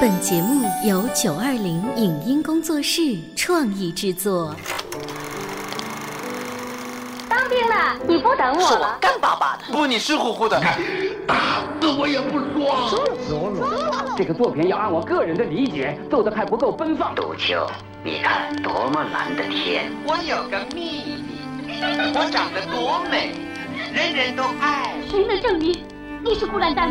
本节目由九二零影音工作室创意制作。当兵了，你不等我了？干巴巴的，不，你湿乎乎的。打死我也不说。这个作品要按我个人的理解做的还不够奔放。杜秋，你看多么蓝的天！我有个秘密，我长得多美，人人都爱。谁能证明你是孤兰丹？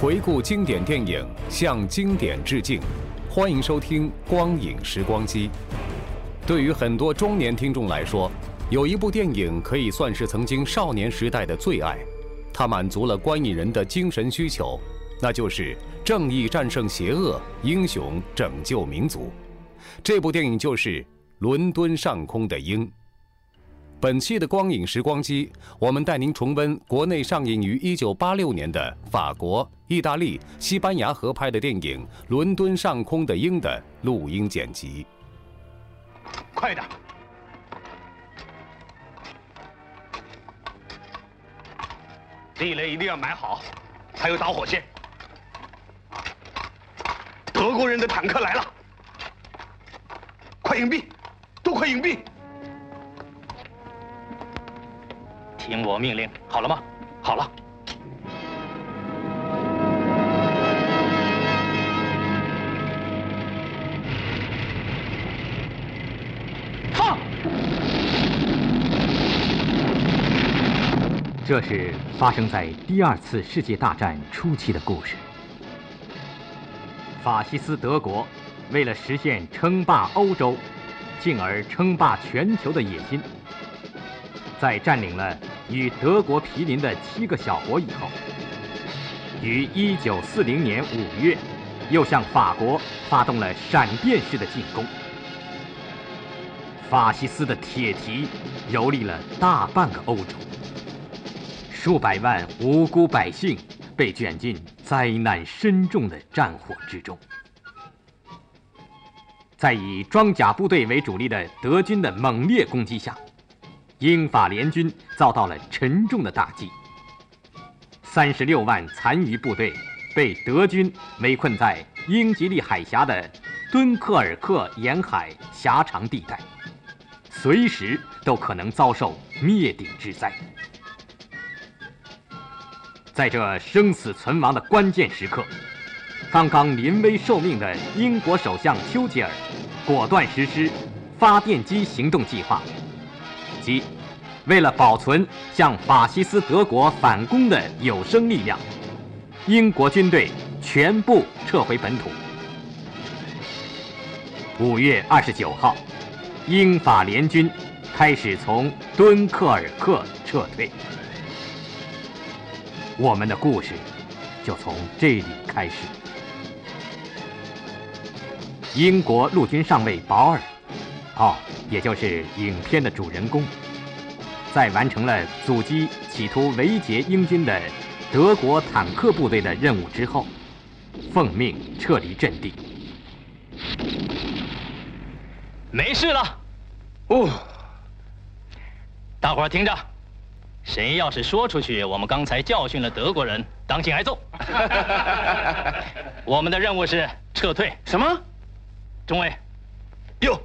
回顾经典电影，向经典致敬。欢迎收听《光影时光机》。对于很多中年听众来说，有一部电影可以算是曾经少年时代的最爱，它满足了观影人的精神需求，那就是正义战胜邪恶，英雄拯救民族。这部电影就是《伦敦上空的鹰》。本期的光影时光机，我们带您重温国内上映于1986年的法国、意大利、西班牙合拍的电影《伦敦上空的鹰》的录音剪辑。快点！地雷一定要买好，还有导火线。德国人的坦克来了，快隐蔽，都快隐蔽！听我命令，好了吗？好了。这是发生在第二次世界大战初期的故事。法西斯德国为了实现称霸欧洲，进而称霸全球的野心，在占领了与德国毗邻的七个小国以后，于1940年5月，又向法国发动了闪电式的进攻。法西斯的铁蹄蹂躏了大半个欧洲。数百万无辜百姓被卷进灾难深重的战火之中，在以装甲部队为主力的德军的猛烈攻击下，英法联军遭到了沉重的打击。三十六万残余部队被德军围困在英吉利海峡的敦刻尔克沿海狭长地带，随时都可能遭受灭顶之灾。在这生死存亡的关键时刻，刚刚临危受命的英国首相丘吉尔果断实施发电机行动计划，即为了保存向法西斯德国反攻的有生力量，英国军队全部撤回本土。五月二十九号，英法联军开始从敦刻尔克撤退。我们的故事就从这里开始。英国陆军上尉保尔，哦，也就是影片的主人公，在完成了阻击企图围截英军的德国坦克部队的任务之后，奉命撤离阵地。没事了，哦，大伙儿听着。谁要是说出去，我们刚才教训了德国人，当心挨揍。我们的任务是撤退。什么？中尉，哟，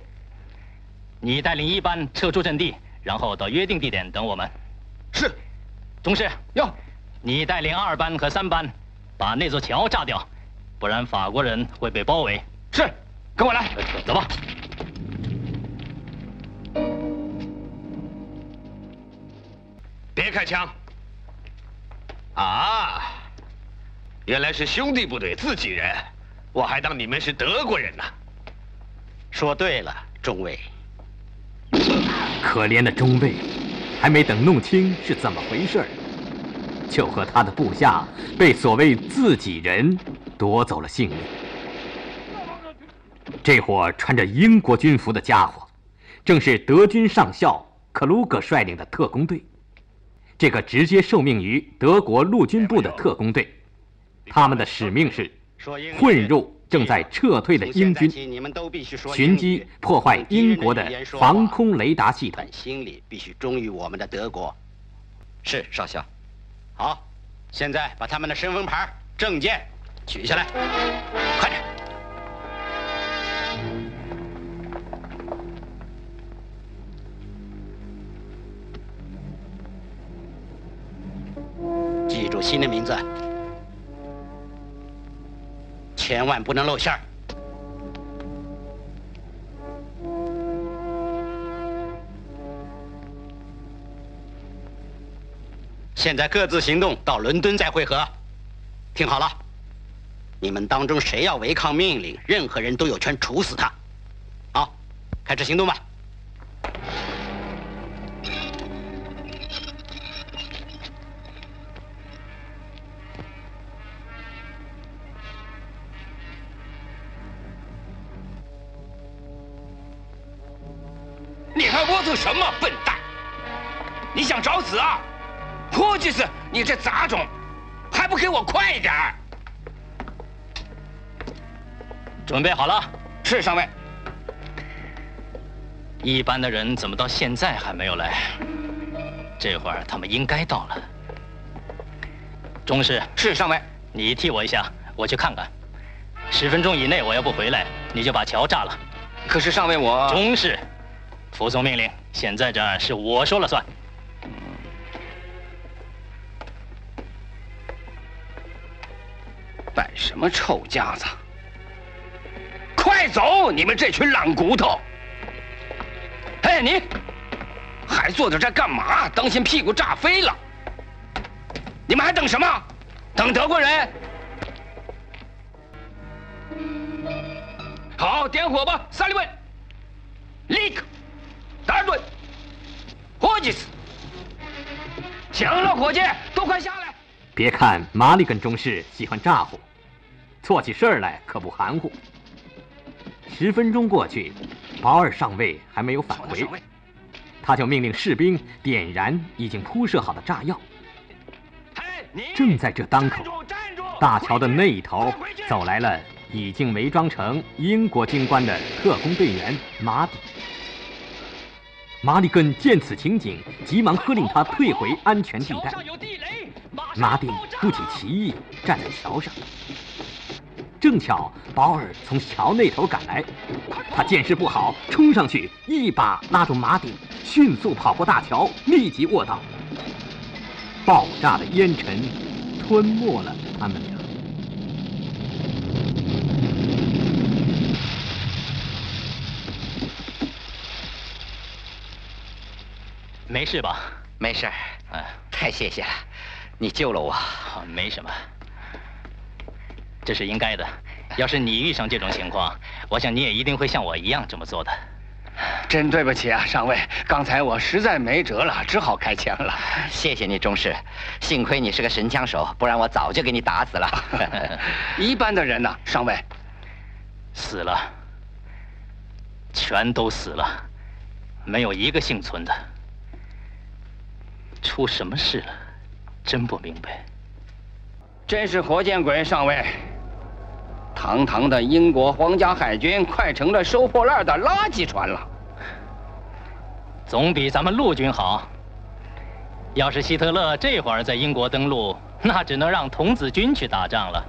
你带领一班撤出阵地，然后到约定地点等我们。是。中士，哟，你带领二班和三班，把那座桥炸掉，不然法国人会被包围。是，跟我来，走吧。别开枪！啊，原来是兄弟部队自己人，我还当你们是德国人呢。说对了，中尉。可怜的中尉，还没等弄清是怎么回事就和他的部下被所谓自己人夺走了性命。这伙穿着英国军服的家伙，正是德军上校克鲁格率领的特工队。这个直接受命于德国陆军部的特工队，他们的使命是混入正在撤退的英军，寻机破坏英国的防空雷达系统。心里必须忠于我们的德国。是少校。好，现在把他们的身份牌、证件取下来，快点。记住新的名字，千万不能露馅儿。现在各自行动，到伦敦再会合。听好了，你们当中谁要违抗命令，任何人都有权处死他。好，开始行动吧。窝头什么，笨蛋？你想找死啊？霍吉斯，你这杂种，还不给我快点儿！准备好了？是上尉。一般的人怎么到现在还没有来？这会儿他们应该到了。中士，是上尉。你替我一下，我去看看。十分钟以内我要不回来，你就把桥炸了。可是上尉，我中士，服从命令。现在这是我说了算。摆什么臭架子？快走！你们这群懒骨头！哎，你还坐在这干嘛？当心屁股炸飞了！你们还等什么？等德国人？好，点火吧，萨利文、立刻、达尔顿、霍吉斯。行了，伙计，都快下来！别看马里根中士喜欢咋呼，做起事儿来可不含糊。十分钟过去，保尔上尉还没有返回，他就命令士兵点燃已经铺设好的炸药。正在这当口，大桥的那一头走来了已经伪装成英国军官的特工队员马丁。马里根见此情景，急忙喝令他退回安全地带。马丁不解其意，站在桥上。正巧保尔从桥那头赶来，他见势不好，冲上去一把拉住马丁，迅速跑过大桥，立即卧倒。爆炸的烟尘吞没了他们俩。没事吧？没事。嗯，太谢谢了，你救了我。没什么，这是应该的。要是你遇上这种情况，我想你也一定会像我一样这么做的。真对不起啊，上尉，刚才我实在没辙了，只好开枪了。谢谢你，中士，幸亏你是个神枪手，不然我早就给你打死了。一般的人呢，上尉，死了，全都死了，没有一个幸存的。出什么事了？真不明白。真是活见鬼，上尉！堂堂的英国皇家海军，快成了收破烂的垃圾船了。总比咱们陆军好。要是希特勒这会儿在英国登陆，那只能让童子军去打仗了。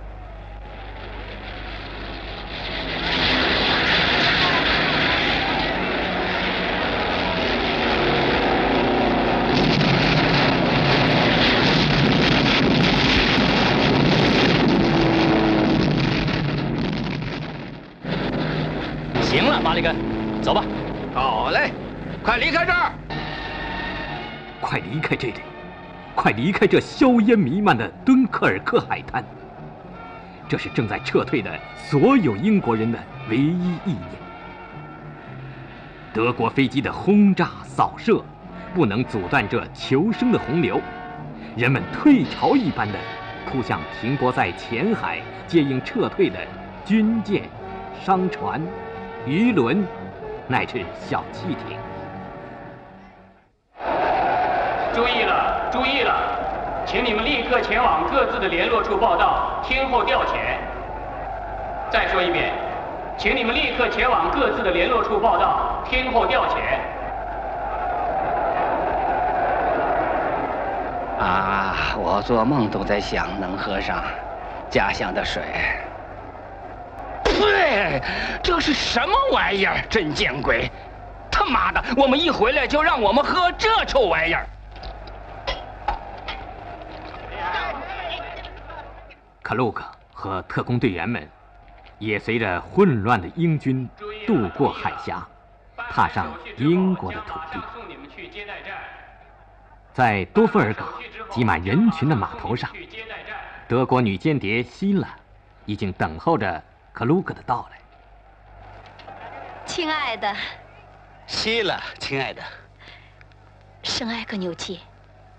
行了，马里根，走吧。好嘞，快离开这儿！快离开这里！快离开这硝烟弥漫的敦刻尔克海滩！这是正在撤退的所有英国人的唯一意念。德国飞机的轰炸扫射，不能阻断这求生的洪流。人们退潮一般的扑向停泊在前海接应撤退的军舰、商船、渔轮，乃至小汽艇。注意了，注意了，请你们立刻前往各自的联络处报到，听候调遣。再说一遍，请你们立刻前往各自的联络处报到，听候调遣。啊，我做梦都在想能喝上家乡的水。呸！这是什么玩意儿？真见鬼！他妈的，我们一回来就让我们喝这臭玩意儿！克鲁克和特工队员们也随着混乱的英军渡过海峡，踏上英国的土地。在多弗尔港挤满人群的码头上，德国女间谍希拉已经等候着克鲁克的到来。亲爱的，希拉，亲爱的，圣埃格纽街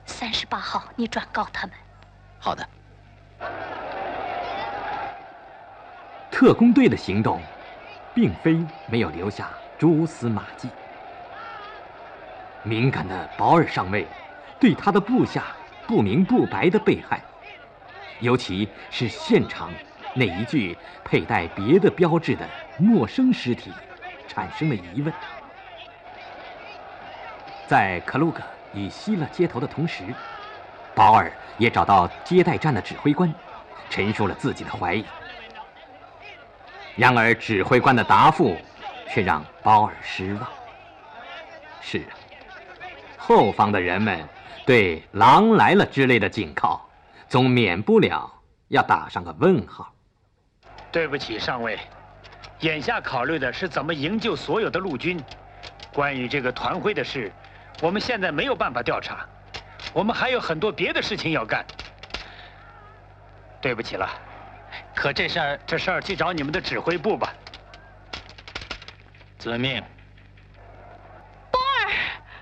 三十八号，你转告他们。好的。特工队的行动，并非没有留下蛛丝马迹。敏感的保尔上尉。对他的部下不明不白的被害，尤其是现场那一具佩戴别的标志的陌生尸体，产生了疑问。在克鲁格与希勒接头的同时，保尔也找到接待站的指挥官，陈述了自己的怀疑。然而，指挥官的答复却让保尔失望。是啊，后方的人们。对“狼来了”之类的警告，总免不了要打上个问号。对不起，上尉，眼下考虑的是怎么营救所有的陆军。关于这个团徽的事，我们现在没有办法调查，我们还有很多别的事情要干。对不起了，可这事儿，这事儿去找你们的指挥部吧。遵命。波儿，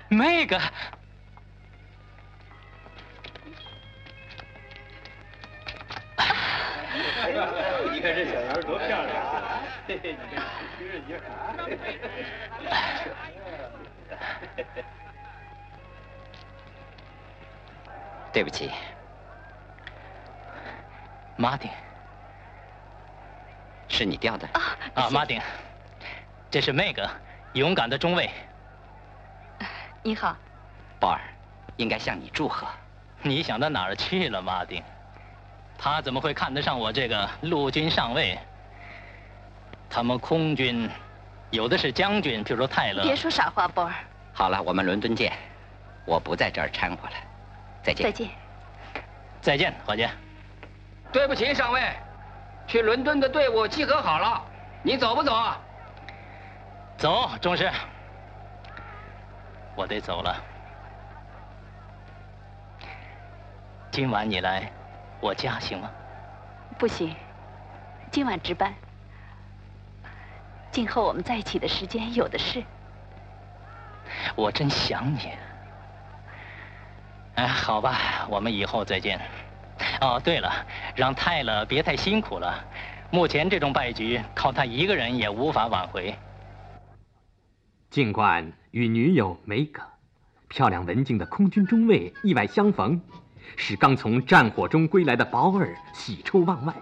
那个。你看这小羊多漂亮！嘿嘿，对不起，马丁，是你掉的啊？啊，马丁，这是麦格，勇敢的中尉。你好，鲍尔，应该向你祝贺。你想到哪儿去了，马丁？他怎么会看得上我这个陆军上尉？他们空军有的是将军，比如泰勒。别说傻话，波儿。好了，我们伦敦见。我不在这儿掺和了。再见。再见。再见，伙计。对不起，上尉，去伦敦的队伍集合好了，你走不走啊？走，中士。我得走了。今晚你来。我家行吗？不行，今晚值班。今后我们在一起的时间有的是。我真想你。哎，好吧，我们以后再见。哦，对了，让泰勒别太辛苦了。目前这种败局，靠他一个人也无法挽回。尽管与女友梅格、漂亮文静的空军中尉意外相逢。使刚从战火中归来的保尔喜出望外，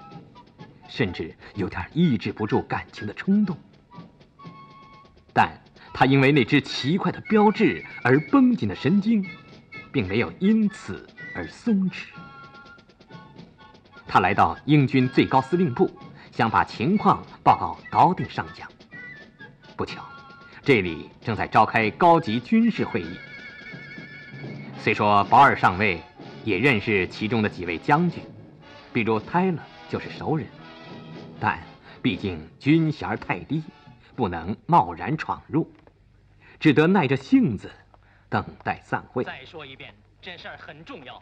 甚至有点抑制不住感情的冲动。但他因为那只奇怪的标志而绷紧的神经，并没有因此而松弛。他来到英军最高司令部，想把情况报告高定上将。不巧，这里正在召开高级军事会议。虽说保尔上尉。也认识其中的几位将军，比如泰勒就是熟人，但毕竟军衔太低，不能贸然闯入，只得耐着性子等待散会。再说一遍，这事儿很重要，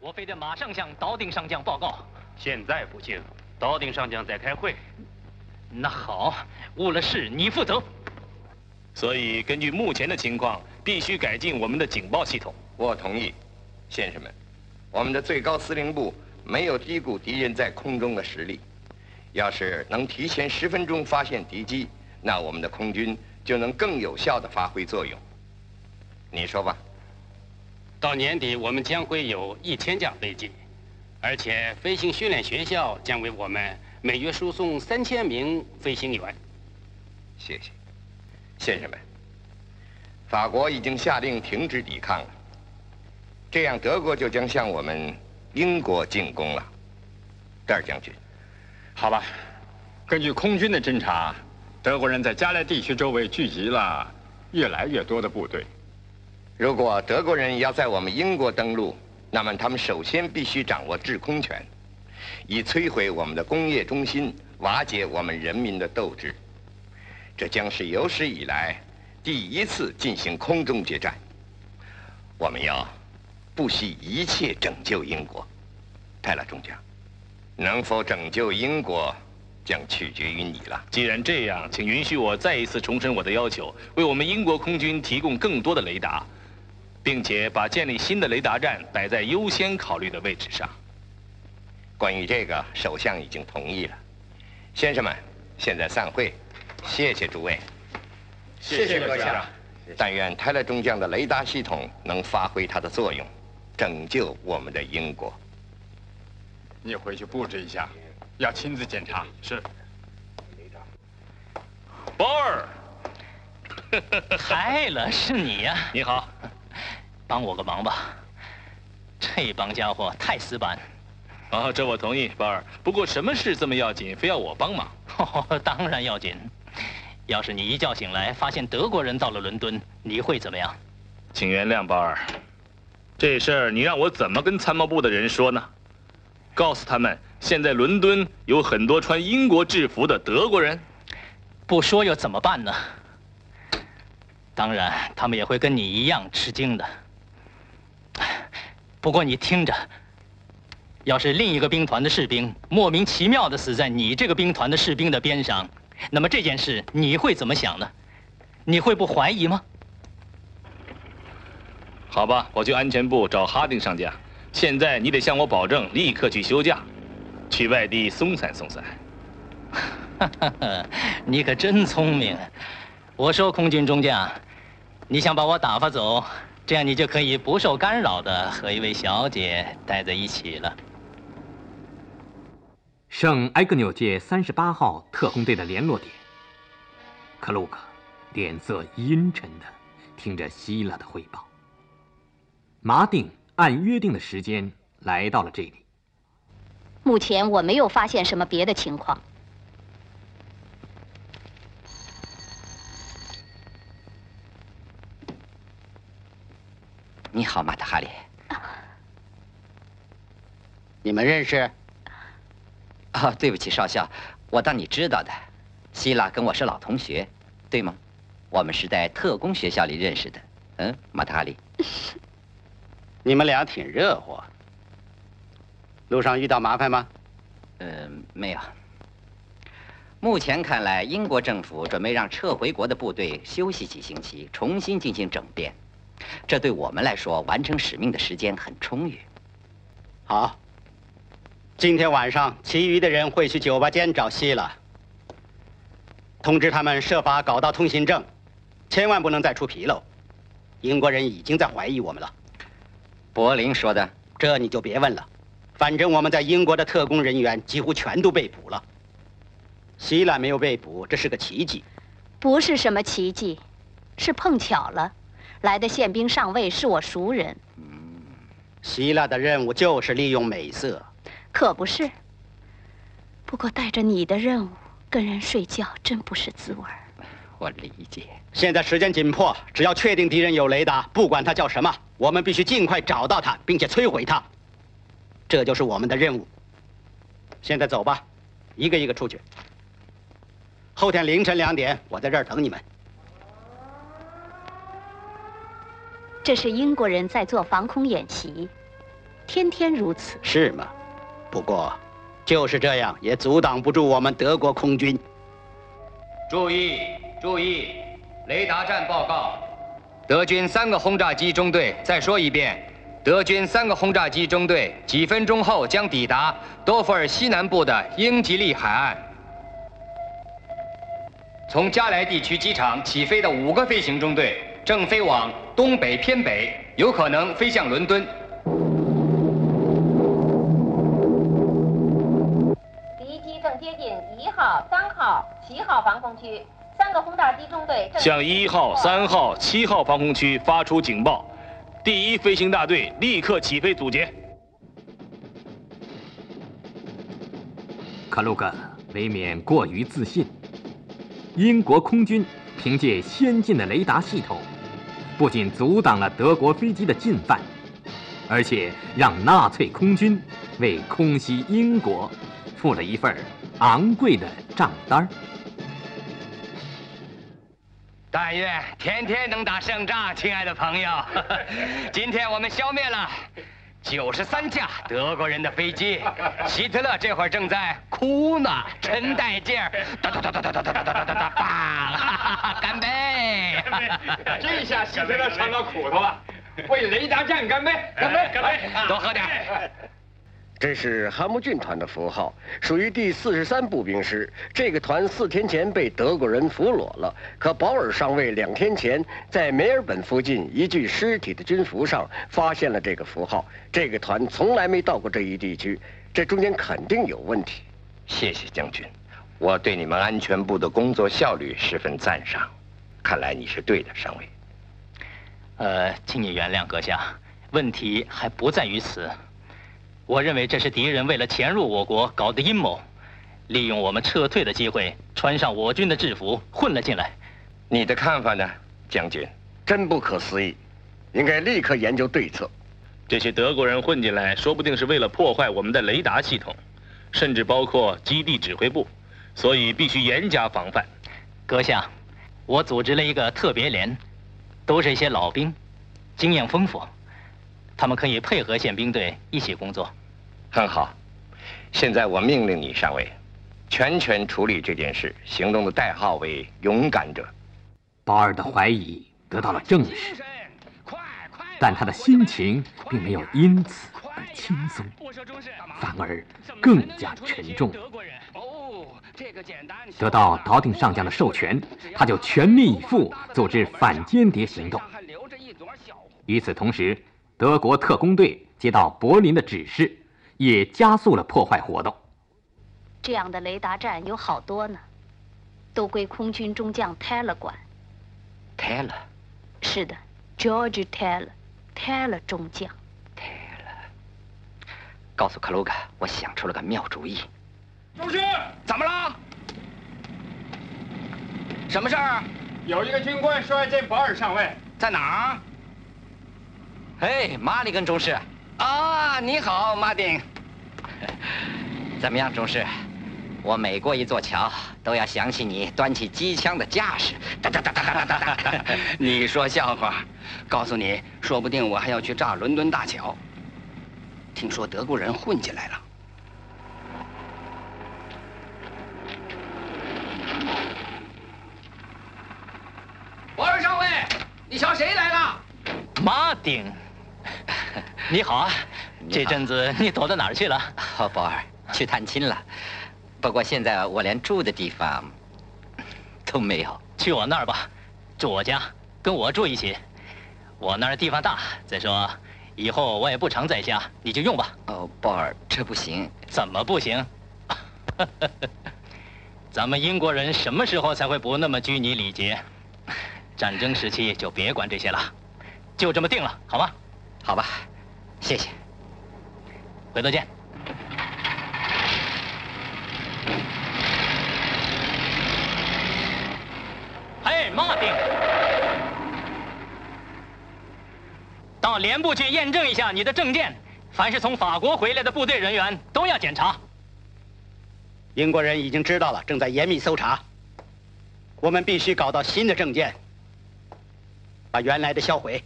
我非得马上向岛顶上将报告。现在不行，岛顶上将在开会。那好，误了事你负责。所以根据目前的情况，必须改进我们的警报系统。我同意，先生们。我们的最高司令部没有低估敌人在空中的实力。要是能提前十分钟发现敌机，那我们的空军就能更有效地发挥作用。你说吧。到年底，我们将会有一千架飞机，而且飞行训练学校将为我们每月输送三千名飞行员。谢谢，先生们。法国已经下令停止抵抗了，这样德国就将向我们英国进攻了。戴尔将军。好吧，根据空军的侦查，德国人在加莱地区周围聚集了越来越多的部队。如果德国人要在我们英国登陆，那么他们首先必须掌握制空权，以摧毁我们的工业中心，瓦解我们人民的斗志。这将是有史以来第一次进行空中决战。我们要不惜一切拯救英国，泰勒中将。能否拯救英国，将取决于你了。既然这样，请允许我再一次重申我的要求，为我们英国空军提供更多的雷达，并且把建立新的雷达站摆在优先考虑的位置上。关于这个，首相已经同意了。先生们，现在散会。谢谢诸位。谢谢阁下。但愿泰勒中将的雷达系统能发挥它的作用，拯救我们的英国。你回去布置一下，要亲自检查。是。鲍尔，嗨了，是你呀？你好，帮我个忙吧。这帮家伙太死板。啊，这我同意，鲍尔。不过什么事这么要紧，非要我帮忙？当然要紧。要是你一觉醒来发现德国人到了伦敦，你会怎么样？请原谅，鲍尔。这事儿你让我怎么跟参谋部的人说呢？告诉他们，现在伦敦有很多穿英国制服的德国人。不说又怎么办呢？当然，他们也会跟你一样吃惊的。不过你听着，要是另一个兵团的士兵莫名其妙的死在你这个兵团的士兵的边上，那么这件事你会怎么想呢？你会不怀疑吗？好吧，我去安全部找哈丁上将。现在你得向我保证，立刻去休假，去外地松散松散。你可真聪明！我说空军中将，你想把我打发走，这样你就可以不受干扰的和一位小姐待在一起了。圣埃格纽界三十八号特工队的联络点。克鲁克脸色阴沉的听着希拉的汇报。麻定。按约定的时间来到了这里。目前我没有发现什么别的情况。你好，马特哈里。你们认识？啊，对不起，少校，我当你知道的。希拉跟我是老同学，对吗？我们是在特工学校里认识的。嗯，马特哈里。你们俩挺热乎，路上遇到麻烦吗？呃，没有。目前看来，英国政府准备让撤回国的部队休息几星期，重新进行整编。这对我们来说，完成使命的时间很充裕。好，今天晚上，其余的人会去酒吧间找希拉，通知他们设法搞到通行证，千万不能再出纰漏。英国人已经在怀疑我们了。柏林说的，这你就别问了。反正我们在英国的特工人员几乎全都被捕了。希腊没有被捕，这是个奇迹。不是什么奇迹，是碰巧了。来的宪兵上尉是我熟人。嗯，希腊的任务就是利用美色。可不是。不过带着你的任务跟人睡觉，真不是滋味儿。我理解。现在时间紧迫，只要确定敌人有雷达，不管他叫什么，我们必须尽快找到他，并且摧毁他。这就是我们的任务。现在走吧，一个一个出去。后天凌晨两点，我在这儿等你们。这是英国人在做防空演习，天天如此。是吗？不过，就是这样，也阻挡不住我们德国空军。注意！注意，雷达站报告，德军三个轰炸机中队。再说一遍，德军三个轰炸机中队几分钟后将抵达多佛尔西南部的英吉利海岸。从加莱地区机场起飞的五个飞行中队正飞往东北偏北，有可能飞向伦敦。敌机正接近一号、三号、七号防空区，三个轰炸机中队向一号、三号、七号防空区发出警报。第一飞行大队立刻起飞阻截。克鲁格未免过于自信。英国空军凭借先进的雷达系统，不仅阻挡了德国飞机的进犯，而且让纳粹空军为空袭英国付了一份昂贵的账单。但愿天天能打胜仗，亲爱的朋友。今天我们消灭了九十三架德国人的飞机，希特勒这会儿正在哭呢，真带劲儿！哒哒哒哒哒哒哒哒哒哒哒，棒！干杯！这下希特勒尝到苦头了，为雷达站干杯！干杯！干杯！多喝点。这是汉姆郡团的符号，属于第四十三步兵师。这个团四天前被德国人俘虏了，可保尔上尉两天前在梅尔本附近一具尸体的军服上发现了这个符号。这个团从来没到过这一地区，这中间肯定有问题。谢谢将军，我对你们安全部的工作效率十分赞赏。看来你是对的，上尉。呃，请你原谅阁下，问题还不在于此。我认为这是敌人为了潜入我国搞的阴谋，利用我们撤退的机会，穿上我军的制服混了进来。你的看法呢，将军？真不可思议，应该立刻研究对策。这些德国人混进来，说不定是为了破坏我们的雷达系统，甚至包括基地指挥部，所以必须严加防范。阁下，我组织了一个特别连，都是一些老兵，经验丰富。他们可以配合宪兵队一起工作，很好。现在我命令你上尉，全权处理这件事，行动的代号为“勇敢者”。保尔的怀疑得到了证实，但他的心情并没有因此而轻松，反而更加沉重。得到岛顶上将的授权，他就全力以赴组织反间谍行动。与此同时，德国特工队接到柏林的指示，也加速了破坏活动。这样的雷达站有好多呢，都归空军中将 Taylor 管。Taylor，是的，George Taylor，Taylor 中将。Taylor，告诉克鲁格，我想出了个妙主意。中士，怎么了？什么事儿？有一个军官说要见保尔上尉，在哪儿？嘿，马里根中士，啊，你好，马丁。怎么样，中士？我每过一座桥，都要想起你端起机枪的架势。哒哒哒哒哒哒哒。你说笑话？告诉你，说不定我还要去炸伦敦大桥。听说德国人混进来了。保尔上尉，你瞧谁来了？马丁。你好啊，这阵子你躲到哪儿去了？哦，宝儿，去探亲了。不过现在我连住的地方 都没有。去我那儿吧，住我家，跟我住一起。我那儿地方大，再说以后我也不常在家，你就用吧。哦，宝儿，这不行。怎么不行？咱们英国人什么时候才会不那么拘泥礼节？战争时期就别管这些了。就这么定了，好吗？好吧，谢谢。回头见。哎，马丁，到连部去验证一下你的证件。凡是从法国回来的部队人员都要检查。英国人已经知道了，正在严密搜查。我们必须搞到新的证件，把原来的销毁。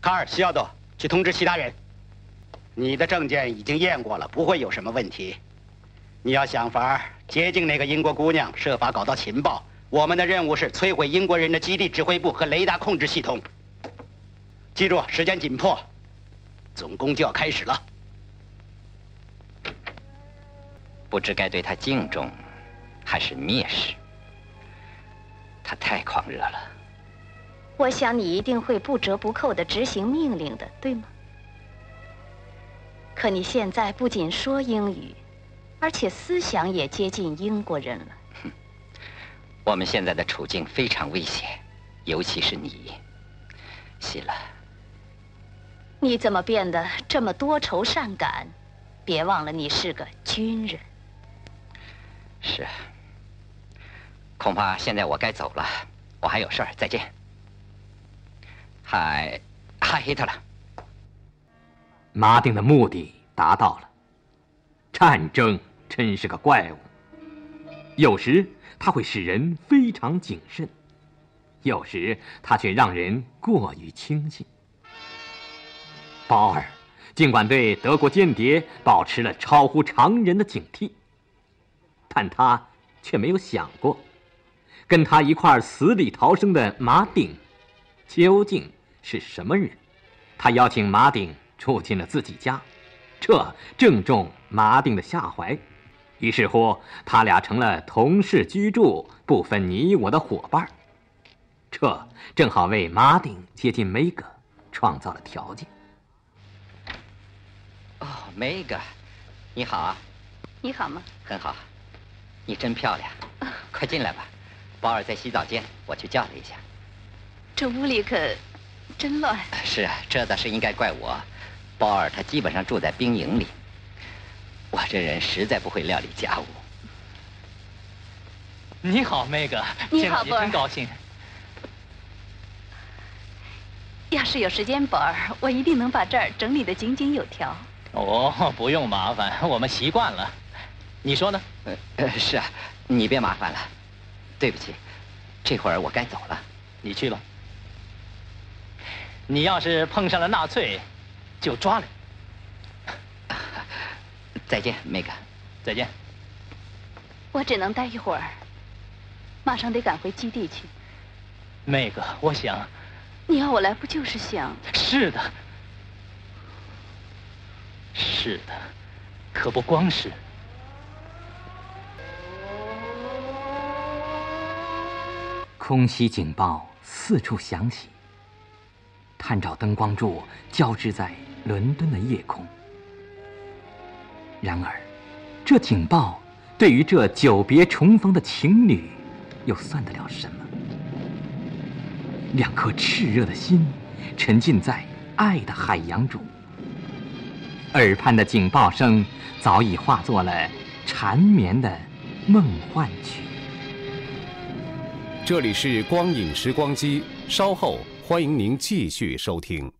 卡尔西奥多。去通知其他人，你的证件已经验过了，不会有什么问题。你要想法接近那个英国姑娘，设法搞到情报。我们的任务是摧毁英国人的基地指挥部和雷达控制系统。记住，时间紧迫。总攻就要开始了。不知该对他敬重，还是蔑视。他太狂热了。我想你一定会不折不扣的执行命令的，对吗？可你现在不仅说英语，而且思想也接近英国人了。我们现在的处境非常危险，尤其是你，希拉。你怎么变得这么多愁善感？别忘了，你是个军人。是。恐怕现在我该走了，我还有事儿。再见。嗨，嗨，希特勒。马丁的目的达到了。战争真是个怪物，有时它会使人非常谨慎，有时它却让人过于轻信。保尔尽管对德国间谍保持了超乎常人的警惕，但他却没有想过，跟他一块死里逃生的马丁究竟是什么人。他邀请马丁。住进了自己家，这正中马丁的下怀，于是乎，他俩成了同室居住、不分你我的伙伴。这正好为马丁接近梅格创造了条件。哦，梅格，你好啊！你好吗？很好，你真漂亮。快进来吧，保尔在洗澡间，我去叫了一下。这屋里可真乱。是啊，这倒是应该怪我。鲍尔他基本上住在兵营里，我这人实在不会料理家务。你好，梅格，你好，波尔，真高兴。要是有时间，宝儿，我一定能把这儿整理得井井有条。哦，不用麻烦，我们习惯了。你说呢？呃，是啊，你别麻烦了。对不起，这会儿我该走了，你去吧。你要是碰上了纳粹。就抓了。再见，梅格。再见。我只能待一会儿，马上得赶回基地去。梅格，我想，你要我来，不就是想？是的，是的，可不光是。空袭警报四处响起，探照灯光柱交织在。伦敦的夜空。然而，这警报对于这久别重逢的情侣，又算得了什么？两颗炽热的心，沉浸在爱的海洋中。耳畔的警报声，早已化作了缠绵的梦幻曲。这里是光影时光机，稍后欢迎您继续收听。